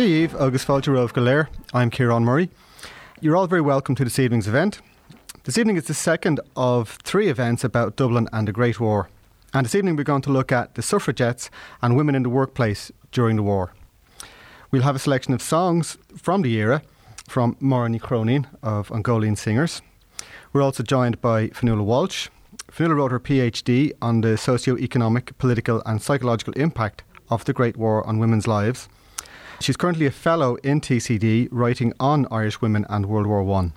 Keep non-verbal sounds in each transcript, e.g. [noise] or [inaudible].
Díomh agus fáilte roh I'm Ciarán Murray. You're all very welcome to this evening's event. This evening is the second of three events about Dublin and the Great War. And this evening we're going to look at the suffragettes and women in the workplace during the war. We'll have a selection of songs from the era from Máire Ní Chróinín of An Góilín Singers. We're also joined by Fionnuala Walsh. Fionnuala wrote her PhD on the socio-economic, political and psychological impact of the Great War on women's lives. She's currently a fellow in TCD writing on Irish women and World War One.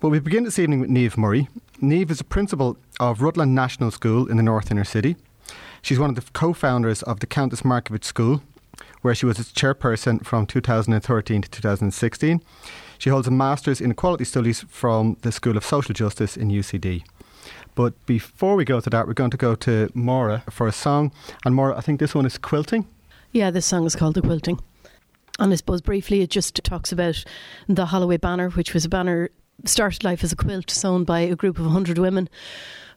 But we begin this evening with Niamh Murray. Niamh is a principal of Rutland National School in the North Inner City. She's one of the co-founders of the Countess Markievicz School, where she was its chairperson from 2013 to 2016. She holds a master's in equality studies from the School of Social Justice in UCD. But before we go to that, we're going to go to Máire for a song. And Máire, I think this one is quilting. Yeah, this song is called The Quilting. And I suppose briefly it just talks about the Holloway banner, which was a banner started life as a quilt sewn by a group of 100 women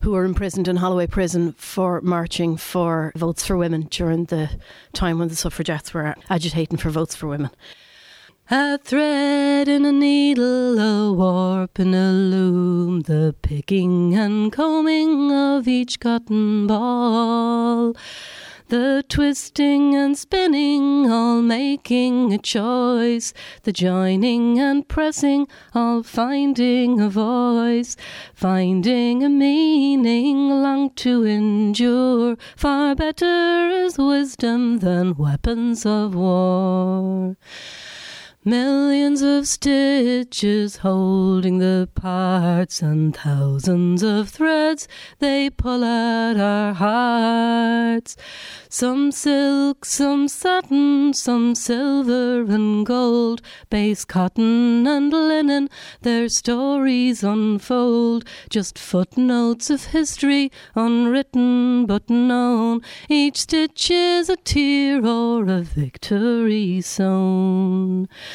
who were imprisoned in Holloway prison for marching for votes for women during the time when the suffragettes were agitating for votes for women. A thread in a needle, a warp in a loom, the picking and combing of each cotton ball. The twisting and spinning, all making a choice. The joining and pressing, all finding a voice. Finding a meaning long to endure. Far better is wisdom than weapons of war. Millions of stitches holding the parts and thousands of threads they pull at our hearts. Some silk, some satin, some silver and gold, base cotton and linen, their stories unfold. Just footnotes of history, unwritten but known. Each stitch is a tear or a victory sown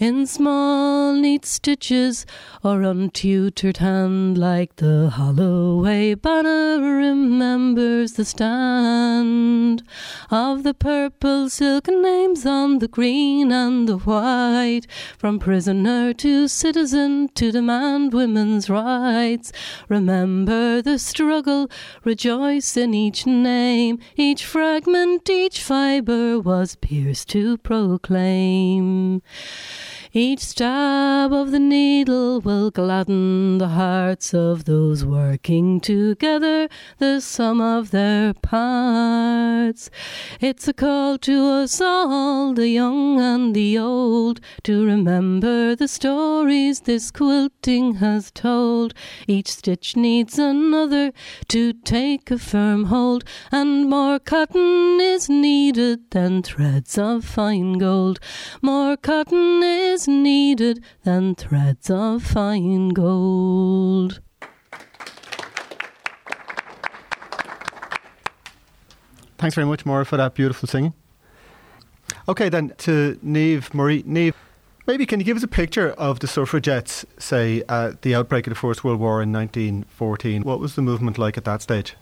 in small neat stitches or untutored hand like the Holloway banner remembers the stand of the purple silken names on the green and the white from prisoner to citizen to demand women's rights. Remember the struggle rejoice in each name each fragment each fibre was pierced to proclaim each stab of the needle will gladden the hearts of those working together the sum of their parts. It's a call to us all, the young and the old, to remember the stories this quilting has told. Each stitch needs another to take a firm hold, and more cotton is needed than threads of fine gold. More cotton is needed than threads of fine gold. Thanks very much, Máire, for that beautiful singing. Okay, then to Niamh Murray. Niamh, maybe can you give us a picture of the suffragettes, say, at the outbreak of the First World War in 1914? What was the movement like at that stage?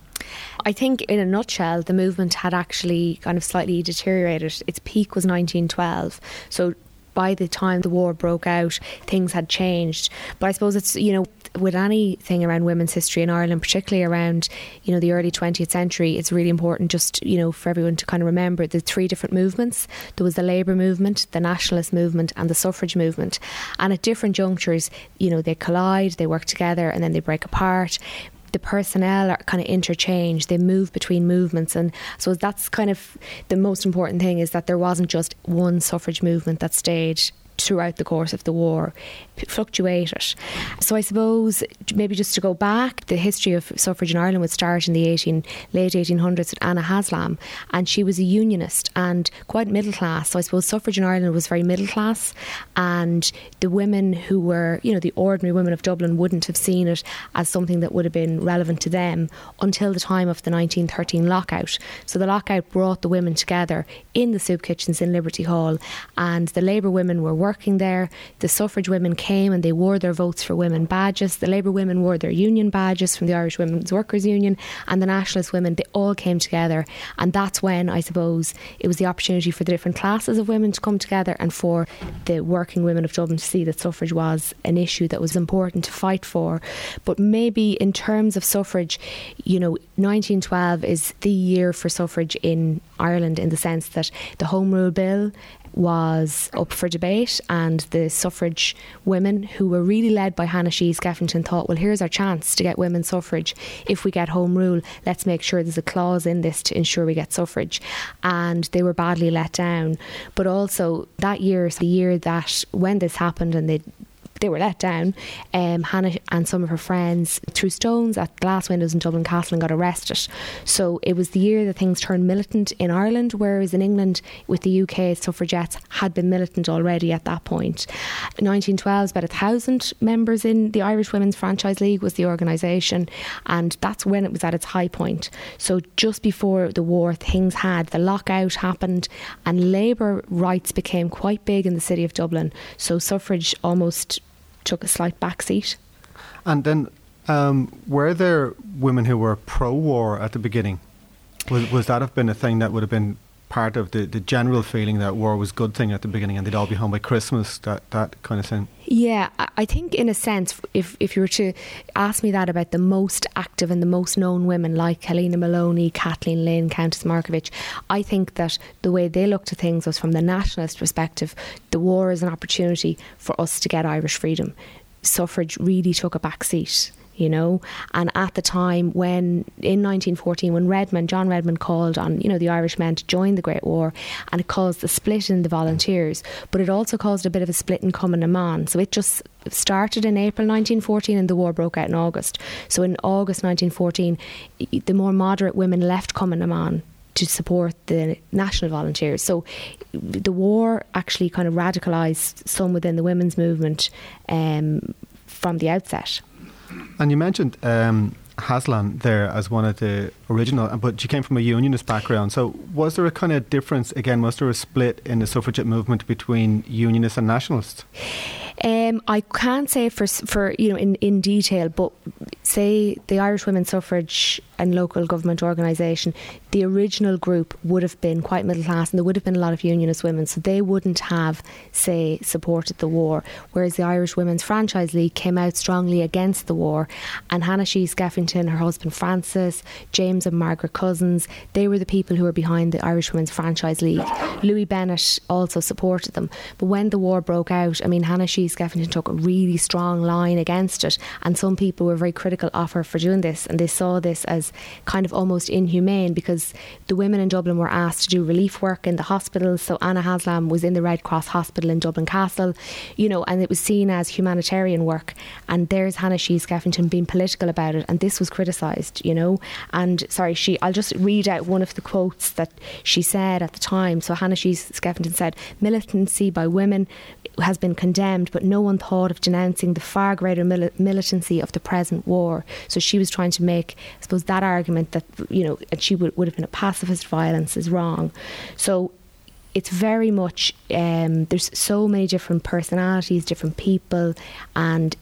I think, in a nutshell, the movement had actually kind of slightly deteriorated. Its peak was 1912. So by the time the war broke out, things had changed. But I suppose it's, you know, with anything around women's history in Ireland, particularly around, you know, the early 20th century, it's really important just, you know, for everyone to kind of remember the three different movements. There was the labour movement, the nationalist movement, and the suffrage movement. And at different junctures, you know, they collide, they work together, and then they break apart the personnel are kind of interchange they move between movements. And so that's kind of the most important thing is that there wasn't just one suffrage movement that stayed throughout the course of the war fluctuated. So I suppose maybe just to go back, the history of suffrage in Ireland would start in the 18, late 1800s with Anna Haslam, and she was a unionist and quite middle class. So I suppose suffrage in Ireland was very middle class, and the women who were, you know, the ordinary women of Dublin wouldn't have seen it as something that would have been relevant to them until the time of the 1913 lockout. So the lockout brought the women together in the soup kitchens in Liberty Hall, and the Labour women were working there. The suffrage women came and they wore their votes for women badges. The Labour women wore their union badges from the Irish Women's Workers Union, and the Nationalist women, they all came together. And that's when, I suppose, it was the opportunity for the different classes of women to come together and for the working women of Dublin to see that suffrage was an issue that was important to fight for. But maybe in terms of suffrage, you know, 1912 is the year for suffrage in Ireland in the sense that the Home Rule Bill was up for debate, and the suffrage women, who were really led by Hannah Sheehy Skeffington, thought, well, here's our chance to get women's suffrage. If we get home rule, let's make sure there's a clause in this to ensure we get suffrage. And they were badly let down. But also, that year the year that when this happened and they they were let down. Um, Hannah and some of her friends threw stones at glass windows in Dublin Castle and got arrested. So it was the year that things turned militant in Ireland, whereas in England, with the UK, suffragettes had been militant already at that point. 1912, about a thousand members in the Irish Women's Franchise League was the organisation, and that's when it was at its high point. So just before the war, things had the lockout happened, and labour rights became quite big in the city of Dublin. So suffrage almost took a slight backseat. And then, um, were there women who were pro-war at the beginning? Was, was that have been a thing that would have been part of the, the general feeling that war was a good thing at the beginning and they'd all be home by Christmas, that, that kind of thing? Yeah, I think in a sense, if, if you were to ask me that about the most active and the most known women like Helena Molony, Kathleen Lynn, Countess Markievicz, I think that the way they looked at things was from the nationalist perspective, the war is an opportunity for us to get Irish freedom. Suffrage really took a back seat you know. And at the time when, in 1914, when Redmond, John Redmond called on, you know, the Irish men to join the Great War, and it caused a split in the volunteers, but it also caused a bit of a split in Cumann na So it just started in April 1914 and the war broke out in August. So in August 1914, the more moderate women left Cumann na to support the national volunteers. So the war actually kind of radicalised some within the women's movement um, from the outset. And you mentioned um, Haslam there as one of the original, but she came from a unionist background. So was there a kind of difference again? Was there a split in the suffragette movement between unionists and nationalists? Um, I can't say for for you know in, in detail, but say the Irish Women's Suffrage and local government organisation, the original group would have been quite middle class, and there would have been a lot of unionist women, so they wouldn't have say supported the war. Whereas the Irish Women's Franchise League came out strongly against the war, and Hannah Sheehy Skeffington, her husband Francis, James and Margaret Cousins, they were the people who were behind the Irish Women's Franchise League. Louie Bennett also supported them, but when the war broke out, I mean Hannah Sheehy Skeffington took a really strong line against it, and some people were very critical of her for doing this, and they saw this as kind of almost inhumane because the women in Dublin were asked to do relief work in the hospitals. So Anna Haslam was in the Red Cross Hospital in Dublin Castle, you know, and it was seen as humanitarian work. And there's Hannah Sheehy Skeffington being political about it, and this was criticised, you know. And sorry, she, I'll just read out one of the quotes that she said at the time. So Hannah Sheehy Skeffington said, "Militancy by women has been condemned, but no one thought of denouncing the far greater mil- militancy of the present war. So she was trying to make, I suppose, that argument that, you know, and she would, would have been a pacifist violence is wrong. So it's very much, um, there's so many different personalities, different people, and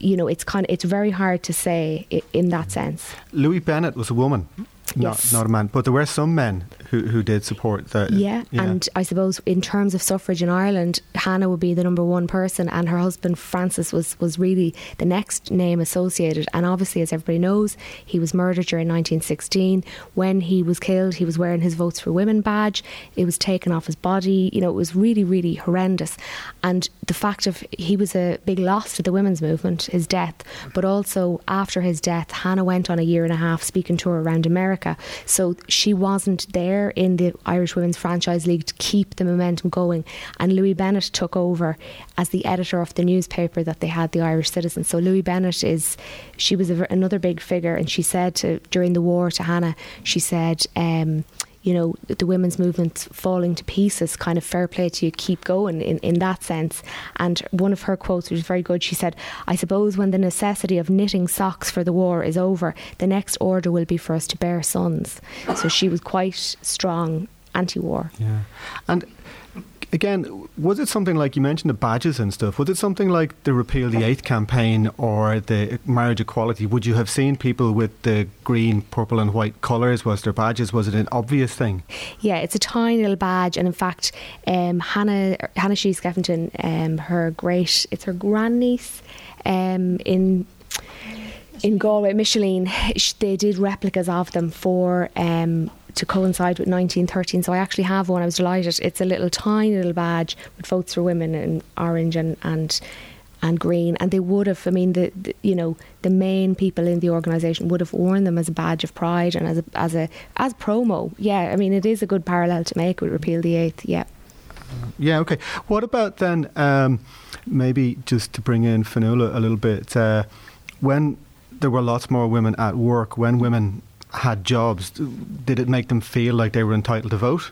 you know, it's kind of, it's very hard to say in that sense. Louie Bennett was a woman, yes. not, not a man, but there were some men who, who did support that. Yeah, yeah, and I suppose in terms of suffrage in Ireland, Hannah would be the number one person, and her husband Francis was was really the next name associated. And obviously, as everybody knows, he was murdered during 1916. When he was killed, he was wearing his Votes for Women badge. It was taken off his body. You know, it was really, really horrendous. And the fact of he was a big loss to the women's movement, his death, but also after his death, Hannah went on a year and a half speaking tour around America. So she wasn't there in the Irish Women's Franchise League to keep the momentum going. And Louie Bennett took over as the editor of the newspaper that they had, the Irish Citizen. So Louie Bennett is, she was a, another big figure, and she said to during the war to Hannah, she said. Um, you know, the women's movement falling to pieces, kind of fair play to you, keep going in, in that sense. And one of her quotes which was very good. She said, I suppose when the necessity of knitting socks for the war is over, the next order will be for us to bear sons. So she was quite strong anti-war. Yeah, and again, was it something like you mentioned the badges and stuff? Was it something like the Repeal the Eighth campaign or the marriage equality? Would you have seen people with the green, purple, and white colours? Was their badges? Was it an obvious thing? Yeah, it's a tiny little badge, and in fact, um, Hannah Hannah Sheehy Skeffington, um, her great, it's her grandniece um, in in Galway, Micheline, they did replicas of them for um, to coincide with 1913. So I actually have one. I was delighted. It's a little tiny little badge with votes for women in orange and and and green and they would have i mean the, the, you know the main people in the organization would have worn them as a badge of pride and as a as a as promo yeah i mean it is a good parallel to make with repeal the 8th yeah yeah okay what about then um, maybe just to bring in Fionnuala a little bit uh, when there were lots more women at work when women had jobs, did it make them feel like they were entitled to vote?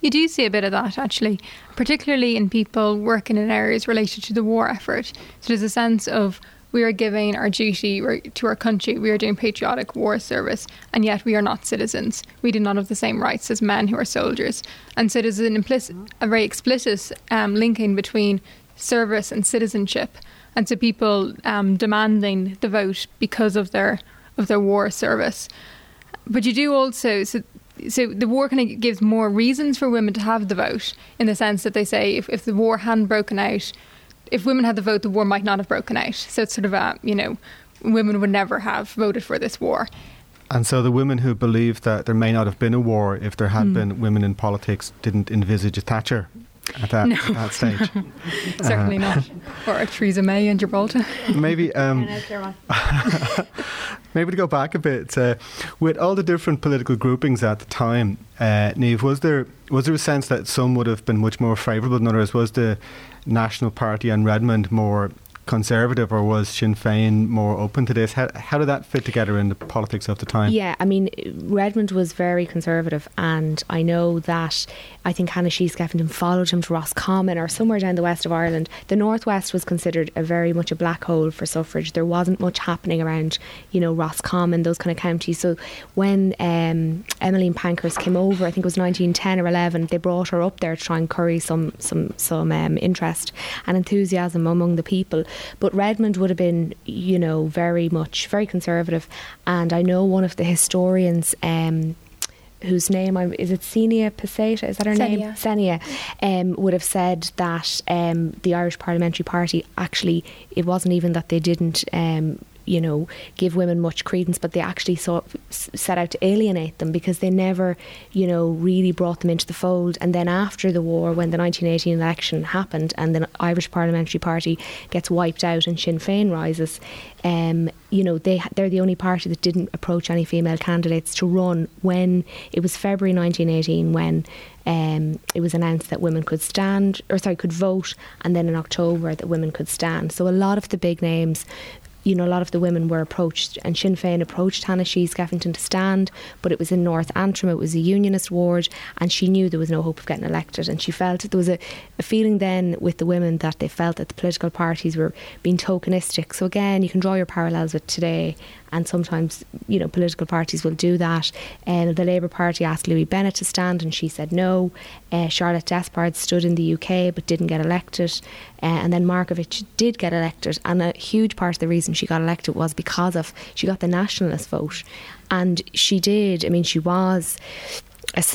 You do see a bit of that actually, particularly in people working in areas related to the war effort. So there's a sense of we are giving our duty to our country, we are doing patriotic war service, and yet we are not citizens. We do not have the same rights as men who are soldiers. And so there's an implicit, a very explicit um, linking between service and citizenship. And so people um, demanding the vote because of their of their war service. But you do also so so the war kind of gives more reasons for women to have the vote in the sense that they say if, if the war hadn't broken out, if women had the vote, the war might not have broken out. So it's sort of a you know, women would never have voted for this war. And so the women who believe that there may not have been a war if there had mm. been women in politics didn't envisage a Thatcher at that, no. at that stage. [laughs] Certainly uh, not. Or a Theresa May in Gibraltar. Maybe. [laughs] Um, [laughs] maybe to go back a bit, uh, with all the different political groupings at the time, uh, Niamh, was there was there a sense that some would have been much more favourable than others? Was the National Party and Redmond more conservative or was Sinn Féin more open to this? How, how did that fit together in the politics of the time? Yeah, I mean, Redmond was very conservative, and I know that I think Hannah Sheehy Skeffington followed him to Roscommon or somewhere down the west of Ireland. The northwest was considered a very much a black hole for suffrage. There wasn't much happening around, you know, Roscommon, those kind of counties. So when um, Emmeline Pankhurst came over, I think it was 1910 or 11, they brought her up there to try and curry some some some um, interest and enthusiasm among the people. But Redmond would have been, you know, very much very conservative. And I know one of the historians. Um, whose name I'm, is it Senia Pašeta? Is that her Senia. name? Senia um, would have said that um, the Irish Parliamentary Party actually it wasn't even that they didn't um, you know, give women much credence, but they actually sought, set out to alienate them because they never, you know, really brought them into the fold. And then after the war, when the 1918 election happened and the Irish Parliamentary Party gets wiped out and Sinn Féin rises, um, you know, they they're the only party that didn't approach any female candidates to run when it was February 1918 when um, it was announced that women could stand, or sorry, could vote, and then in October that women could stand. So a lot of the big names you know, a lot of the women were approached, and Sinn Féin approached Hannah Sheehy Skeffington to stand, but it was in North Antrim, it was a unionist ward, and she knew there was no hope of getting elected. And she felt there was a, a feeling then with the women that they felt that the political parties were being tokenistic. So again, you can draw your parallels with today and sometimes you know political parties will do that. And the Labour Party asked Louise Bennett to stand, and she said no. Uh, Charlotte Despard stood in the UK but didn't get elected, uh, and then Markievicz did get elected. And a huge part of the reason she got elected was because of she got the nationalist vote, and she did. I mean, she was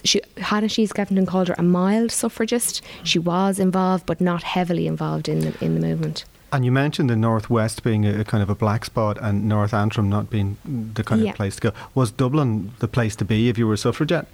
she, Hannah Sheehy Skeffington called her a mild suffragist. She was involved, but not heavily involved in the, in the movement. And you mentioned the northwest being a, a, kind of a black spot, and North Antrim not being the kind yeah. of place to go. Was Dublin the place to be if you were a suffragette?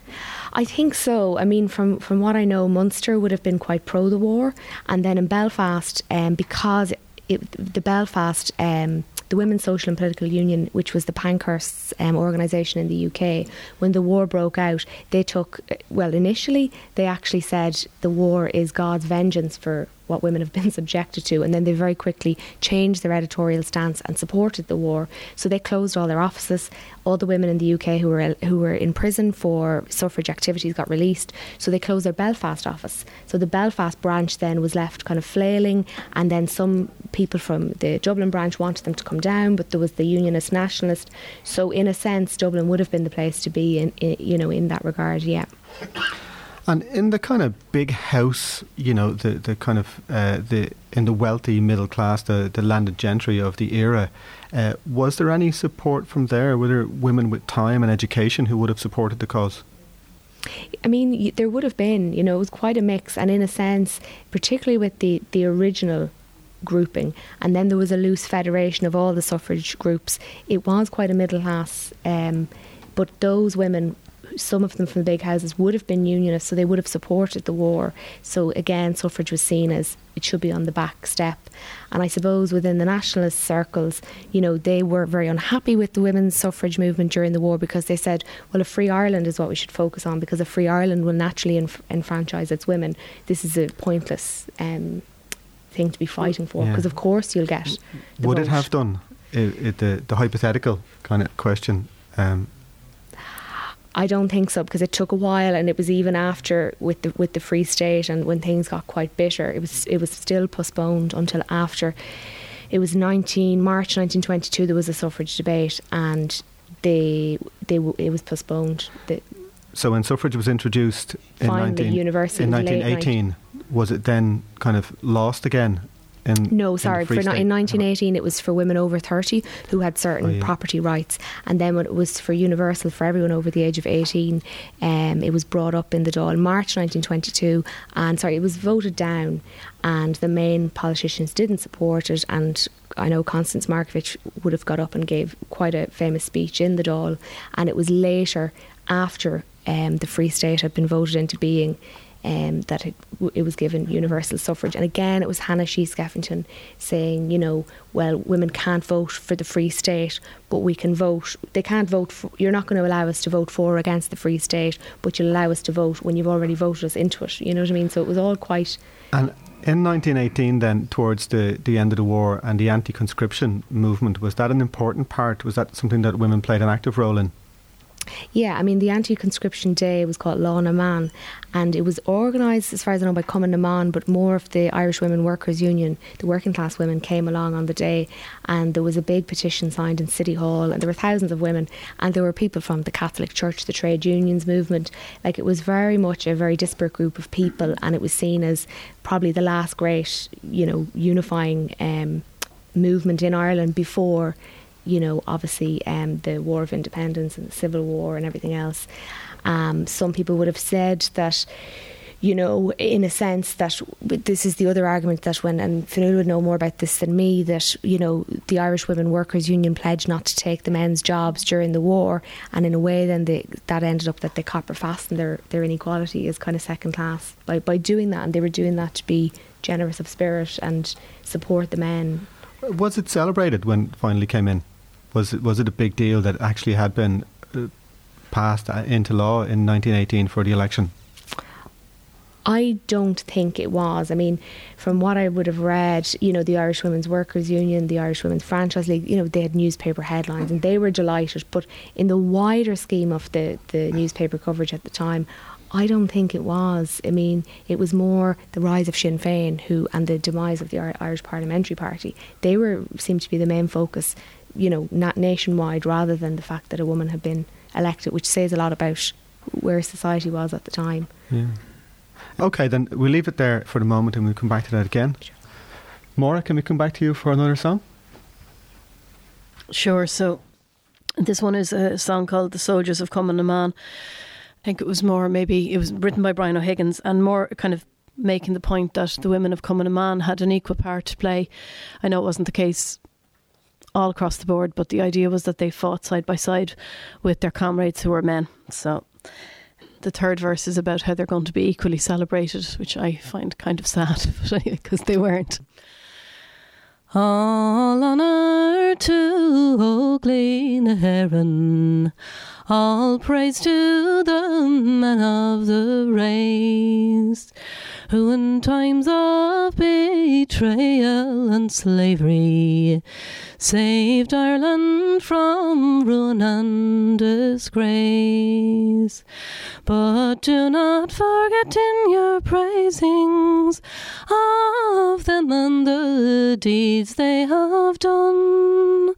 I think so. I mean, from from what I know, Munster would have been quite pro the war, and then in Belfast, um, because it, the Belfast. Um, the Women's Social and Political Union, which was the Pankhurst's um, organisation in the UK, when the war broke out, they took, well, initially, they actually said the war is God's vengeance for what women have been subjected to. And then they very quickly changed their editorial stance and supported the war. So they closed all their offices. All the women in the UK who were who were in prison for suffrage activities got released. So they closed their Belfast office. So the Belfast branch then was left kind of flailing. And then some people from the Dublin branch wanted them to come down, but there was the Unionist Nationalist. So in a sense, Dublin would have been the place to be in, in you know in that regard. Yeah. And in the kind of big house, you know, the, the kind of uh, the in the wealthy middle class, the, the landed gentry of the era, uh, was there any support from there? Were there women with time and education who would have supported the cause? I mean, there would have been, you know, it was quite a mix, and in a sense, particularly with the the original grouping, and then there was a loose federation of all the suffrage groups. It was quite a middle class, um, but those women some of them from the big houses would have been unionists, so they would have supported the war. So again, suffrage was seen as it should be on the back step. And I suppose within the nationalist circles, you know, they were very unhappy with the women's suffrage movement during the war because they said, well, a free Ireland is what we should focus on because a free Ireland will naturally enf- enfranchise its women. This is a pointless um, thing to be fighting for because, yeah. of course, you'll get. Would vote. it have done? It, it, the, the hypothetical kind of question um, I don't think so because it took a while, and it was even after with the with the Free State and when things got quite bitter. It was it was still postponed until after. It was 19 March 1922. There was a suffrage debate, and they they it was postponed. The, so when suffrage was introduced in, 19, in 1918, was it then kind of lost again in, no, sorry. For in 1918, it was for women over 30 who had certain oh, yeah. property rights, and then when it was for universal for everyone over the age of 18, um, it was brought up in the Dáil March 1922, and sorry, it was voted down, and the main politicians didn't support it, and I know Constance Markievicz would have got up and gave quite a famous speech in the Dáil, and it was later after um, the Free State had been voted into being um, that it, it, was given universal suffrage. And again, it was Hannah Sheehy Skeffington saying, you know, well, women can't vote for the Free State, but we can vote. They can't vote. For, you're not going to allow us to vote for or against the Free State, but you'll allow us to vote when you've already voted us into it. You know what I mean? So it was all quite. And in 1918, then, towards the, the end of the war and the anti conscription movement, was that an important part? Was that something that women played an active role in? Yeah, I mean, the anti conscription day was called Lá na mBan, and it was organised, as far as I know, by Cumann na mBan, but more of the Irish Women Workers Union, the working class women, came along on the day, and there was a big petition signed in City Hall, and there were thousands of women, and there were people from the Catholic Church, the trade unions movement. Like, it was very much a very disparate group of people, and it was seen as probably the last great, you know, unifying um, movement in Ireland before you know, obviously um, the War of Independence and the Civil War and everything else. Um, some people would have said that, you know, in a sense that this is the other argument that when, and Fionnuala would know more about this than me, that, you know, the Irish Women Workers Union pledged not to take the men's jobs during the war. And in a way, then they, that ended up that they copper fastened their, their inequality as kind of second class by, by doing that. And they were doing that to be generous of spirit and support the men. Was it celebrated when finally came in? Was it, was it a big deal that actually had been uh, passed uh, into law in 1918 for the election? I don't think it was. I mean, from what I would have read, you know, the Irish Women's Workers Union, the Irish Women's Franchise League, you know, they had newspaper headlines and they were delighted. But in the wider scheme of the, the newspaper coverage at the time, I don't think it was. I mean, it was more the rise of Sinn Féin, who and the demise of the Irish Parliamentary Party. They were seemed to be the main focus you know, not nationwide rather than the fact that a woman had been elected, which says a lot about where society was at the time. Yeah. Okay, then we'll leave it there for the moment and we'll come back to that again. Sure. Máire, can we come back to you for another song? Sure. So this one is a song called The Soldiers of Cumann na mBan. I think it was more maybe it was written by Brian O'Higgins and more kind of making the point that the women of Cumann na mBan had an equal part to play. I know it wasn't the case all across the board, but the idea was that they fought side by side with their comrades who were men. So the third verse is about how they're going to be equally celebrated, which I find kind of sad, [laughs] because they weren't. All honour to Oakley Heron, all praise to the men of the race who in times of betrayal and slavery saved Ireland from ruin and disgrace. But do not forget in your praisings of them and the deeds they have done.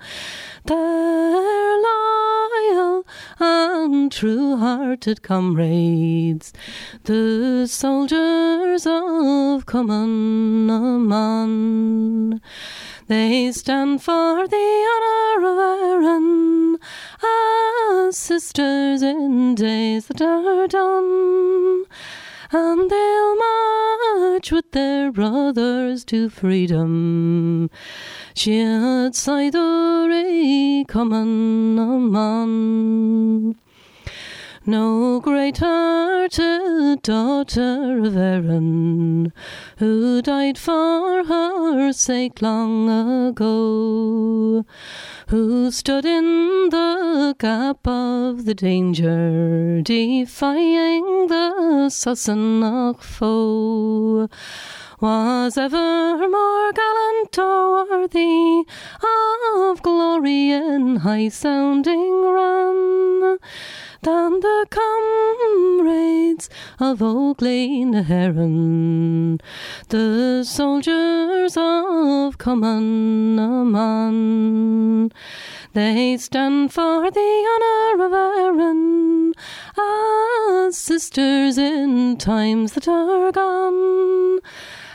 Their loyal and true hearted comrades, the soldiers of Cumann They stand for the honour of Erin, as sisters in days that are done and they'll march with their brothers to freedom. Siad Saidori Cumann na mBan. No great-hearted daughter of Erin, who died for her sake long ago, who stood in the gap of the danger, defying the Sassenach foe. Was ever more gallant or worthy of glory in high sounding run than the comrades of Oakleigh Heron, the soldiers of Cumann They stand for the honour of Erin as sisters in times that are gone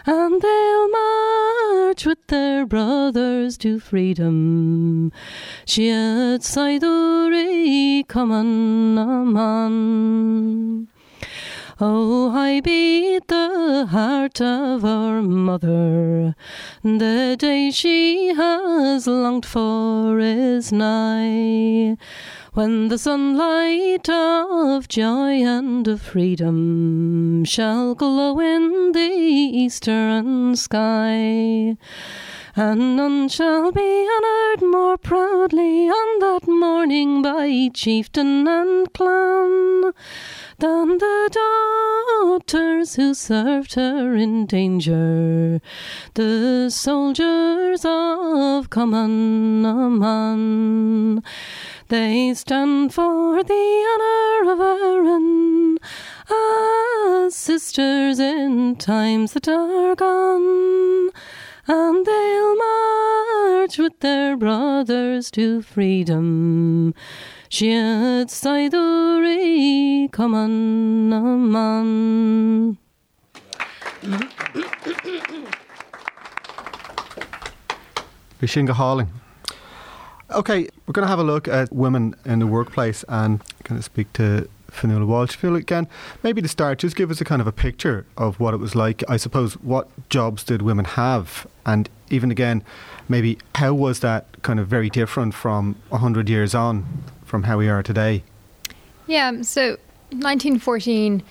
and they'll march with their brothers to freedom. Siad Saiduri Cumann na mBan. Oh, I beat the heart of our mother. The day she has longed for is nigh when the sunlight of joy and of freedom shall glow in the eastern sky. And none shall be honoured more proudly on that morning by chieftain and clan than the daughters who served her in danger, the soldiers of Cumann na mBan. They stand for the honour of Erin as sisters in times that are gone, and they'll march with their brothers to freedom. Siad Saiduri Cumann na mBan. Vishinga Halling. Okay, we're going to have a look at women in the workplace and going to speak to Fionnuala Walsh. Feel again, maybe to start, just give us a kind of a picture of what it was like. I suppose what jobs did women have, and even again, maybe how was that kind of very different from hundred years on from how we are today? Yeah, so 1914,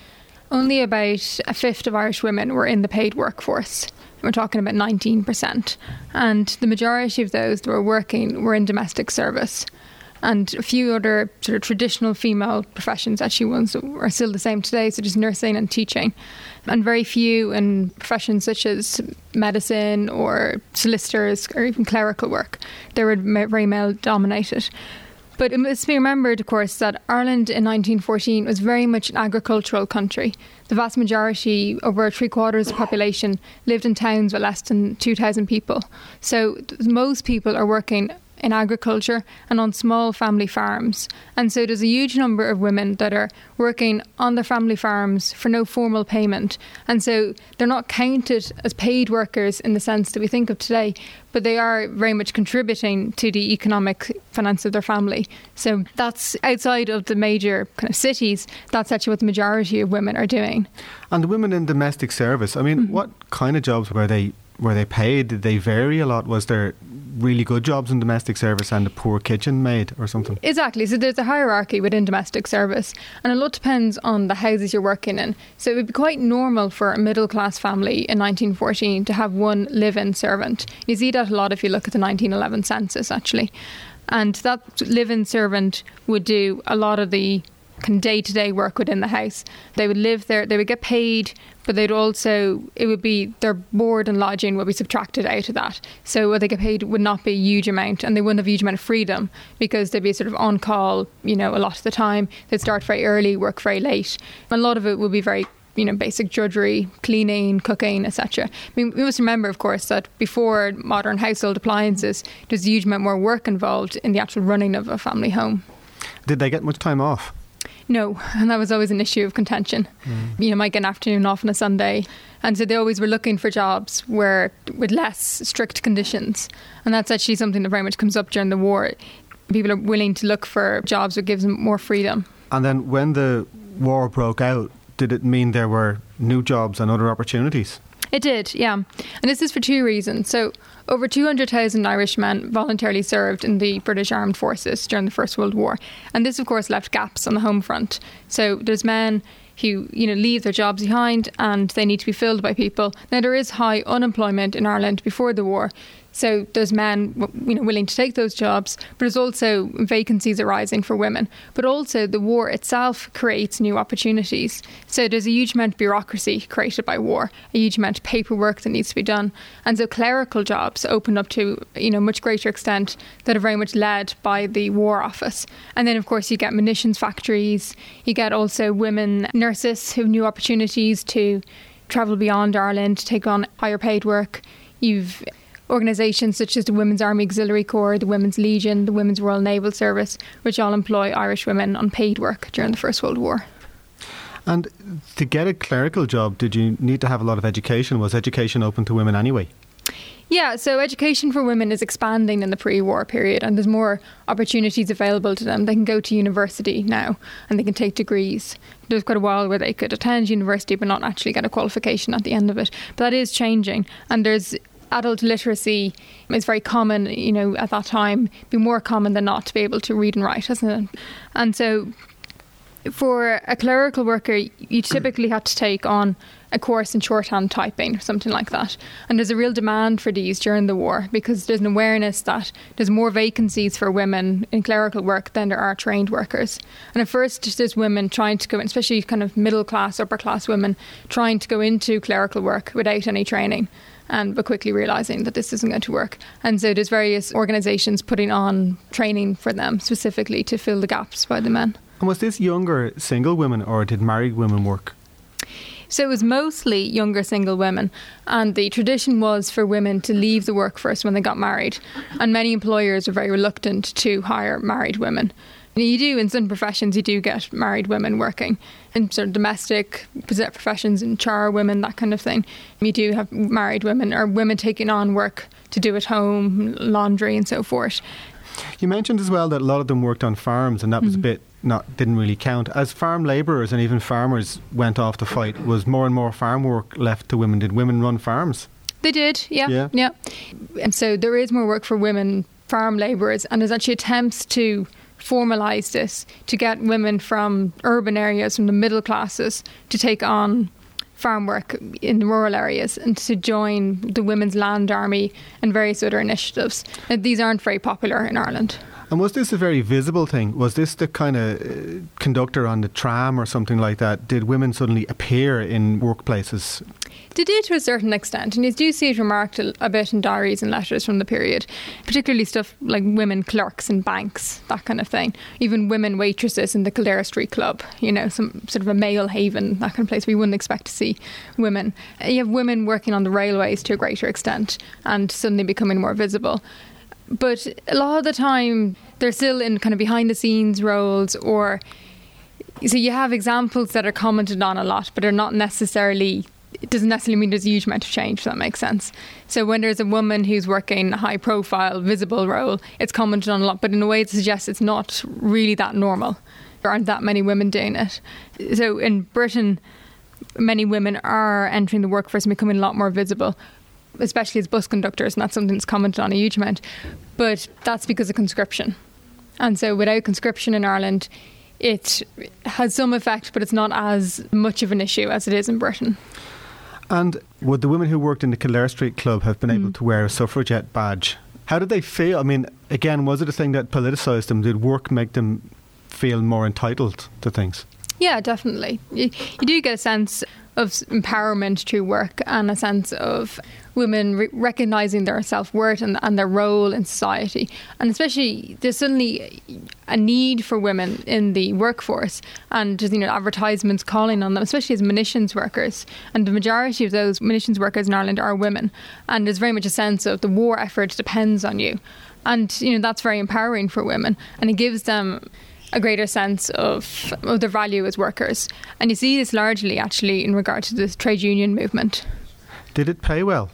only about a fifth of Irish women were in the paid workforce. We're talking about 19%. And the majority of those that were working were in domestic service. And a few other sort of traditional female professions actually ones that are still the same today, such as nursing and teaching. And very few in professions such as medicine or solicitors or even clerical work. They were very male dominated. But it must be remembered, of course, that Ireland in 1914 was very much an agricultural country. The vast majority, over three quarters of the population, lived in towns with less than 2,000 people. So most people are working in agriculture and on small family farms. And so there's a huge number of women that are working on their family farms for no formal payment. And so they're not counted as paid workers in the sense that we think of today, but they are very much contributing to the economic finance of their family. So that's outside of the major kind of cities, that's actually what the majority of women are doing. And the women in domestic service, I mean, mm-hmm. what kind of jobs were they were they paid? Did they vary a lot? Was there really good jobs in domestic service and a poor kitchen maid or something? Exactly. So there's a hierarchy within domestic service, and a lot depends on the houses you're working in. So it would be quite normal for a middle class family in 1914 to have one live in servant. You see that a lot if you look at the 1911 census, actually. And that live in servant would do a lot of the day to day work within the house. They would live there, they would get paid, but they'd also, it would be their board and lodging would be subtracted out of that. So what they get paid would not be a huge amount and they wouldn't have a huge amount of freedom because they'd be sort of on call, you know, a lot of the time. They'd start very early, work very late. And a lot of it would be very you know, basic drudgery, cleaning, cooking, etc. I mean, we must remember, of course, that before modern household appliances, there's a huge amount more work involved in the actual running of a family home. Did they get much time off? No, [laughs] and that was always an issue of contention. Mm. You know, might get an afternoon off on a Sunday, and so they always were looking for jobs where with less strict conditions, and that's actually something that very much comes up during the war. People are willing to look for jobs that gives them more freedom. And then when the war broke out, did it mean there were new jobs and other opportunities? It did, yeah. And this is for two reasons. So, over 200,000 Irish men voluntarily served in the British Armed Forces during the First World War. And this, of course, left gaps on the home front. So, there's men who you know leave their jobs behind and they need to be filled by people. Now there is high unemployment in Ireland before the war, so there's men you know willing to take those jobs, but there's also vacancies arising for women. But also the war itself creates new opportunities. So there's a huge amount of bureaucracy created by war, a huge amount of paperwork that needs to be done, and so clerical jobs open up to you know much greater extent that are very much led by the War Office. And then of course you get munitions factories, you get also women nurses who have new opportunities to travel beyond Ireland, to take on higher paid work. You've organisations such as the Women's Army Auxiliary Corps, the Women's Legion, the Women's Royal Naval Service, which all employ Irish women on paid work during the First World War. And to get a clerical job, did you need to have a lot of education? Was education open to women anyway? Yeah, so education for women is expanding in the pre war period, and there's more opportunities available to them. They can go to university now and they can take degrees. There's quite a while where they could attend university but not actually get a qualification at the end of it. But that is changing, and there's adult literacy is very common, you know, at that time, be more common than not to be able to read and write, hasn't it? And so for a clerical worker, you typically had to take on a course in shorthand typing or something like that. And there's a real demand for these during the war because there's an awareness that there's more vacancies for women in clerical work than there are trained workers. And at first, there's women trying to go, in, especially kind of middle class, upper class women, trying to go into clerical work without any training and but quickly realizing that this isn't going to work. And so there's various organizations putting on training for them specifically to fill the gaps by the men. And was this younger single women or did married women work? So it was mostly younger single women, and the tradition was for women to leave the workforce when they got married. And many employers were very reluctant to hire married women. You do in some professions, you do get married women working in sort of domestic professions, and char women, that kind of thing. You do have married women or women taking on work to do at home, laundry, and so forth. You mentioned as well that a lot of them worked on farms, and that was mm-hmm. a bit not didn't really count. As farm labourers and even farmers went off to fight, was more and more farm work left to women? Did women run farms? They did, yeah, yeah, yeah. And so there is more work for women farm labourers, and there's actually attempts to formalise this to get women from urban areas, from the middle classes, to take on farm work in the rural areas and to join the Women's Land Army and various other initiatives. Now, these aren't very popular in Ireland. And was this a very visible thing? Was this the kind of uh, conductor on the tram or something like that? Did women suddenly appear in workplaces? They did to a certain extent, and you do see it remarked a, bit in diaries and letters from the period, particularly stuff like women clerks in banks, that kind of thing. Even women waitresses in the Kildare Street Club, you know, some sort of a male haven, that kind of place we wouldn't expect to see women. You have women working on the railways to a greater extent and suddenly becoming more visible but a lot of the time they're still in kind of behind the scenes roles or so you have examples that are commented on a lot but are not necessarily it doesn't necessarily mean there's a huge amount of change, if that makes sense. So when there's a woman who's working a high profile, visible role, it's commented on a lot, but in a way it suggests it's not really that normal. There aren't that many women doing it. So in Britain, many women are entering the workforce and becoming a lot more visible, especially as bus conductors, and that's something that's commented on a huge amount. But that's because of conscription. And so without conscription in Ireland, it has some effect, but it's not as much of an issue as it is in Britain. And would the women who worked in the Kildare Street Club have been mm. able to wear a suffragette badge? How did they feel? I mean, again, was it a thing that politicised them? Did work make them feel more entitled to things? Yeah, definitely. You, you do get a sense of empowerment through work and a sense of women re- recognizing their self worth and, and their role in society. And especially, there's suddenly a need for women in the workforce, and just, you know, advertisements calling on them, especially as munitions workers. And the majority of those munitions workers in Ireland are women. And there's very much a sense of the war effort depends on you. And you know that's very empowering for women, and it gives them a greater sense of, of their value as workers. And you see this largely actually in regard to the trade union movement. Did it pay well?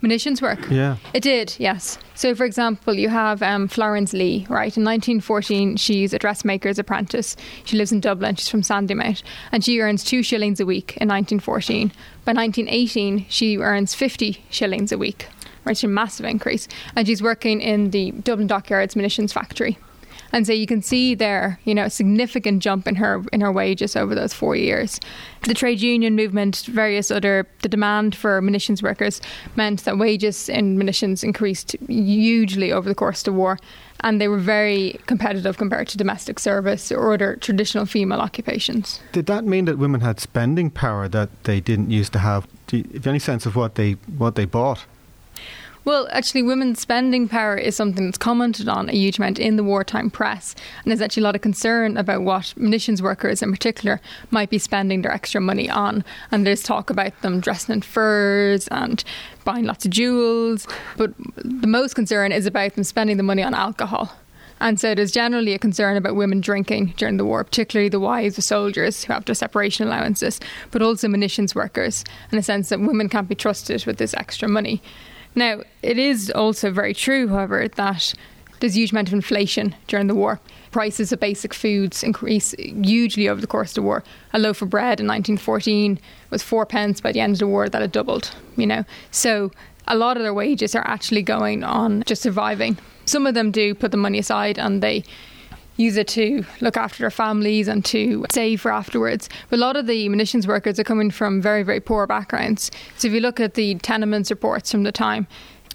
Munitions work? Yeah. It did, yes. So, for example, you have um, Florence Lee, right? In 1914, she's a dressmaker's apprentice. She lives in Dublin. She's from Sandymount. And she earns two shillings a week in 1914. By 1918, she earns 50 shillings a week, right? It's a massive increase. And she's working in the Dublin Dockyards munitions factory. And so you can see there, you know, a significant jump in her in her wages over those four years. The trade union movement, various other, the demand for munitions workers meant that wages in munitions increased hugely over the course of the war, and they were very competitive compared to domestic service or other traditional female occupations. Did that mean that women had spending power that they didn't used to have? Do you have any sense of what they what they bought? Well, actually, women's spending power is something that's commented on a huge amount in the wartime press. And there's actually a lot of concern about what munitions workers in particular might be spending their extra money on. And there's talk about them dressing in furs and buying lots of jewels. But the most concern is about them spending the money on alcohol. And so there's generally a concern about women drinking during the war, particularly the wives of soldiers who have their separation allowances, but also munitions workers, in a sense that women can't be trusted with this extra money. Now, it is also very true, however, that there's a huge amount of inflation during the war. Prices of basic foods increase hugely over the course of the war. A loaf of bread in 1914 was four pence. By the end of the war, that had doubled. You know, so a lot of their wages are actually going on just surviving. Some of them do put the money aside and they use it to look after their families and to save for afterwards. But a lot of the munitions workers are coming from very, very poor backgrounds. So if you look at the tenements reports from the time,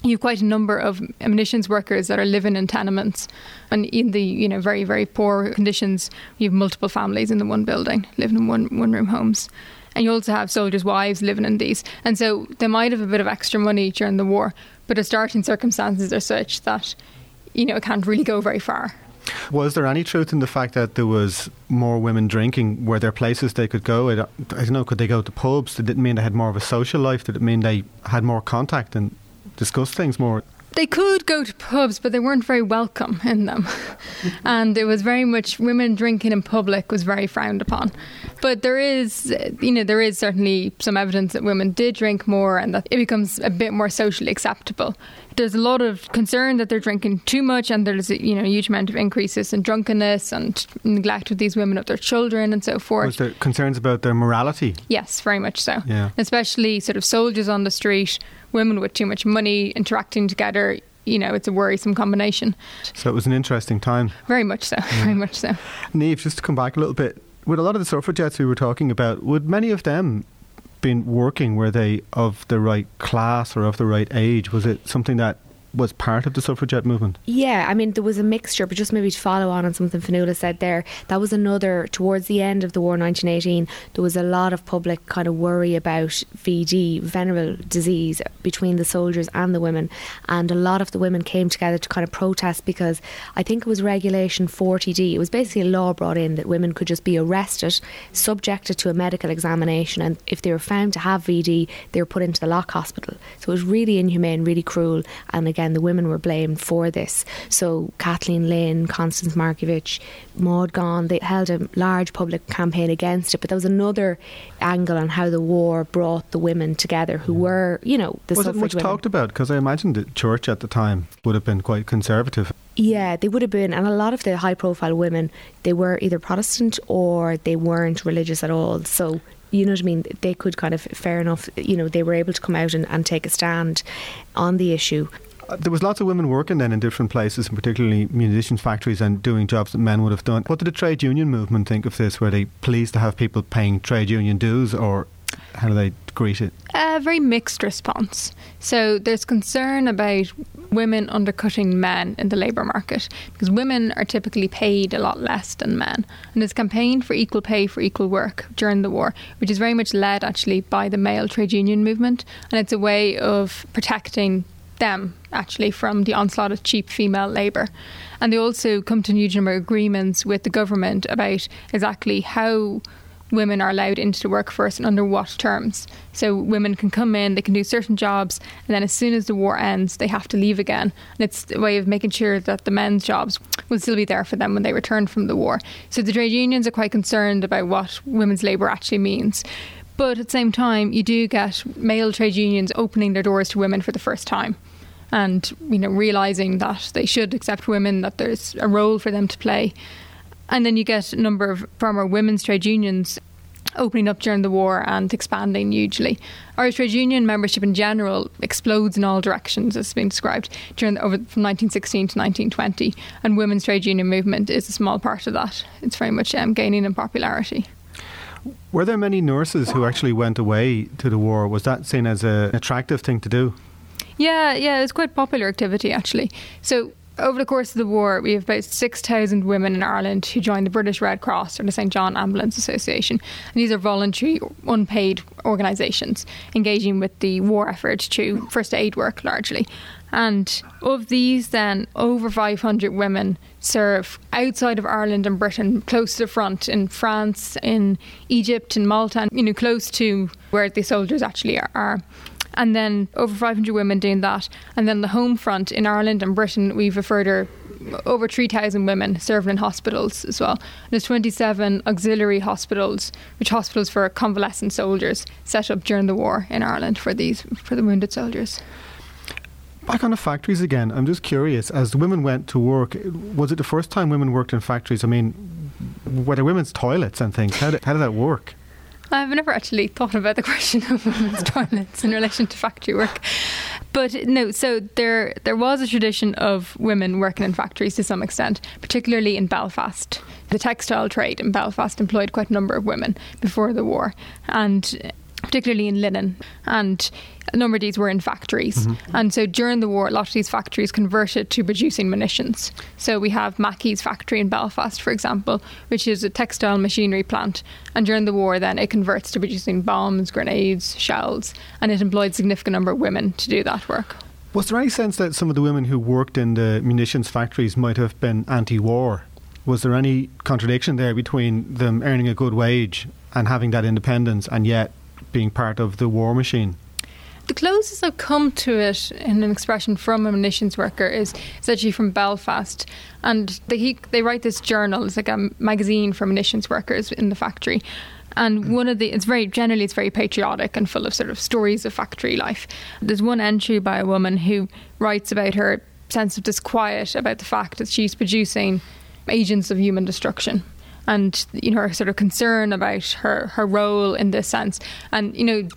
you have quite a number of munitions workers that are living in tenements and in the you know very very poor conditions you have multiple families in the one building living in one one room homes and you also have soldiers wives living in these and so they might have a bit of extra money during the war but the starting circumstances are such that you know it can't really go very far was there any truth in the fact that there was more women drinking? Were there places they could go? I don't, I don't know. Could they go to pubs? Did it mean they had more of a social life? Did it mean they had more contact and discuss things more? they could go to pubs, but they weren't very welcome in them. [laughs] and it was very much women drinking in public was very frowned upon. But there is, you know, there is certainly some evidence that women did drink more and that it becomes a bit more socially acceptable. There's a lot of concern that they're drinking too much, and there's a, you know a huge amount of increases in drunkenness and neglect of these women of their children and so forth. Was there concerns about their morality? Yes, very much so. Yeah. Especially sort of soldiers on the street women with too much money interacting together, you know, it's a worrisome combination. So it was an interesting time. Very much so, [laughs] yeah. very much so. Niamh, just to come back a little bit, with a lot of the suffragettes we were talking about, would many of them been working? Were they of the right class or of the right age? Was it something that was part of the suffragette movement? Yeah, I mean, there was a mixture, but just maybe to follow on on something Fionnuala said there, that was another, towards the end of the war 1918, there was a lot of public kind of worry about VD, venereal disease, between the soldiers and the women. And a lot of the women came together to kind of protest because I think it was Regulation 40D. It was basically a law brought in that women could just be arrested, subjected to a medical examination, and if they were found to have VD, they were put into the lock hospital. So it was really inhumane, really cruel, and again, the women were blamed for this. So Kathleen Lynn, Constance Markievicz, Maud Gonne, they held a large public campaign against it. But there was another angle on how the war brought the women together who were, you know, the was it much women. talked about? Because I imagine the church at the time would have been quite conservative. Yeah, they would have been, and a lot of the high-profile women, they were either Protestant or they weren't religious at all. So you know what I mean? They could kind of, fair enough, you know, they were able to come out and, and take a stand on the issue. There was lots of women working then in different places, and particularly munitions factories, and doing jobs that men would have done. What did the trade union movement think of this? Were they pleased to have people paying trade union dues, or how do they greet it? A very mixed response. So there's concern about women undercutting men in the labour market because women are typically paid a lot less than men. And there's campaign for equal pay for equal work during the war, which is very much led actually by the male trade union movement. And it's a way of protecting them actually from the onslaught of cheap female labour. And they also come to huge number of agreements with the government about exactly how women are allowed into the workforce and under what terms. So women can come in, they can do certain jobs, and then as soon as the war ends, they have to leave again. And it's a way of making sure that the men's jobs will still be there for them when they return from the war. So the trade unions are quite concerned about what women's labour actually means. But at the same time, you do get male trade unions opening their doors to women for the first time and you know realizing that they should accept women that there's a role for them to play and then you get a number of former women's trade unions opening up during the war and expanding hugely. Irish trade union membership in general explodes in all directions, as has been described during the, over from 1916 to 1920, and women's trade union movement is a small part of that. It's very much um, gaining in popularity. Were there many nurses who actually went away to the war? Was that seen as an attractive thing to do? Yeah, yeah, it was quite popular activity actually. So over the course of the war, we have about 6,000 women in Ireland who joined the British Red Cross or the St John Ambulance Association. And these are voluntary, unpaid organisations engaging with the war effort to first aid work largely. And of these, then, over 500 women serve outside of Ireland and Britain, close to the front in France, in Egypt, in Malta, and, you know, close to where the soldiers actually are and then over 500 women doing that. And then the home front in Ireland and Britain, we've a further over 3,000 women serving in hospitals as well. There's 27 auxiliary hospitals, which hospitals for convalescent soldiers set up during the war in Ireland for these for the wounded soldiers. Back on the factories again, I'm just curious. As women went to work, was it the first time women worked in factories? I mean, were there women's toilets and things? How did, how did that work? I've never actually thought about the question of women's [laughs] toilets in relation to factory work. But no, so there there was a tradition of women working in factories to some extent, particularly in Belfast. The textile trade in Belfast employed quite a number of women before the war, and particularly in linen. And a number of these were in factories. Mm-hmm. And so during the war, a lot of these factories converted to producing munitions. So we have Mackie's factory in Belfast, for example, which is a textile machinery plant. And during the war, then it converts to producing bombs, grenades, shells. And it employed a significant number of women to do that work. Was there any sense that some of the women who worked in the munitions factories might have been anti war? Was there any contradiction there between them earning a good wage and having that independence and yet being part of the war machine? The closest I've come to it in an expression from a munitions worker is, is actually from Belfast. And they, they write this journal, it's like a magazine for munitions workers in the factory. And mm. one of the, it's very, generally, it's very patriotic and full of sort of stories of factory life. There's one entry by a woman who writes about her sense of disquiet about the fact that she's producing agents of human destruction and you know her sort of concern about her her role in this sense. And you know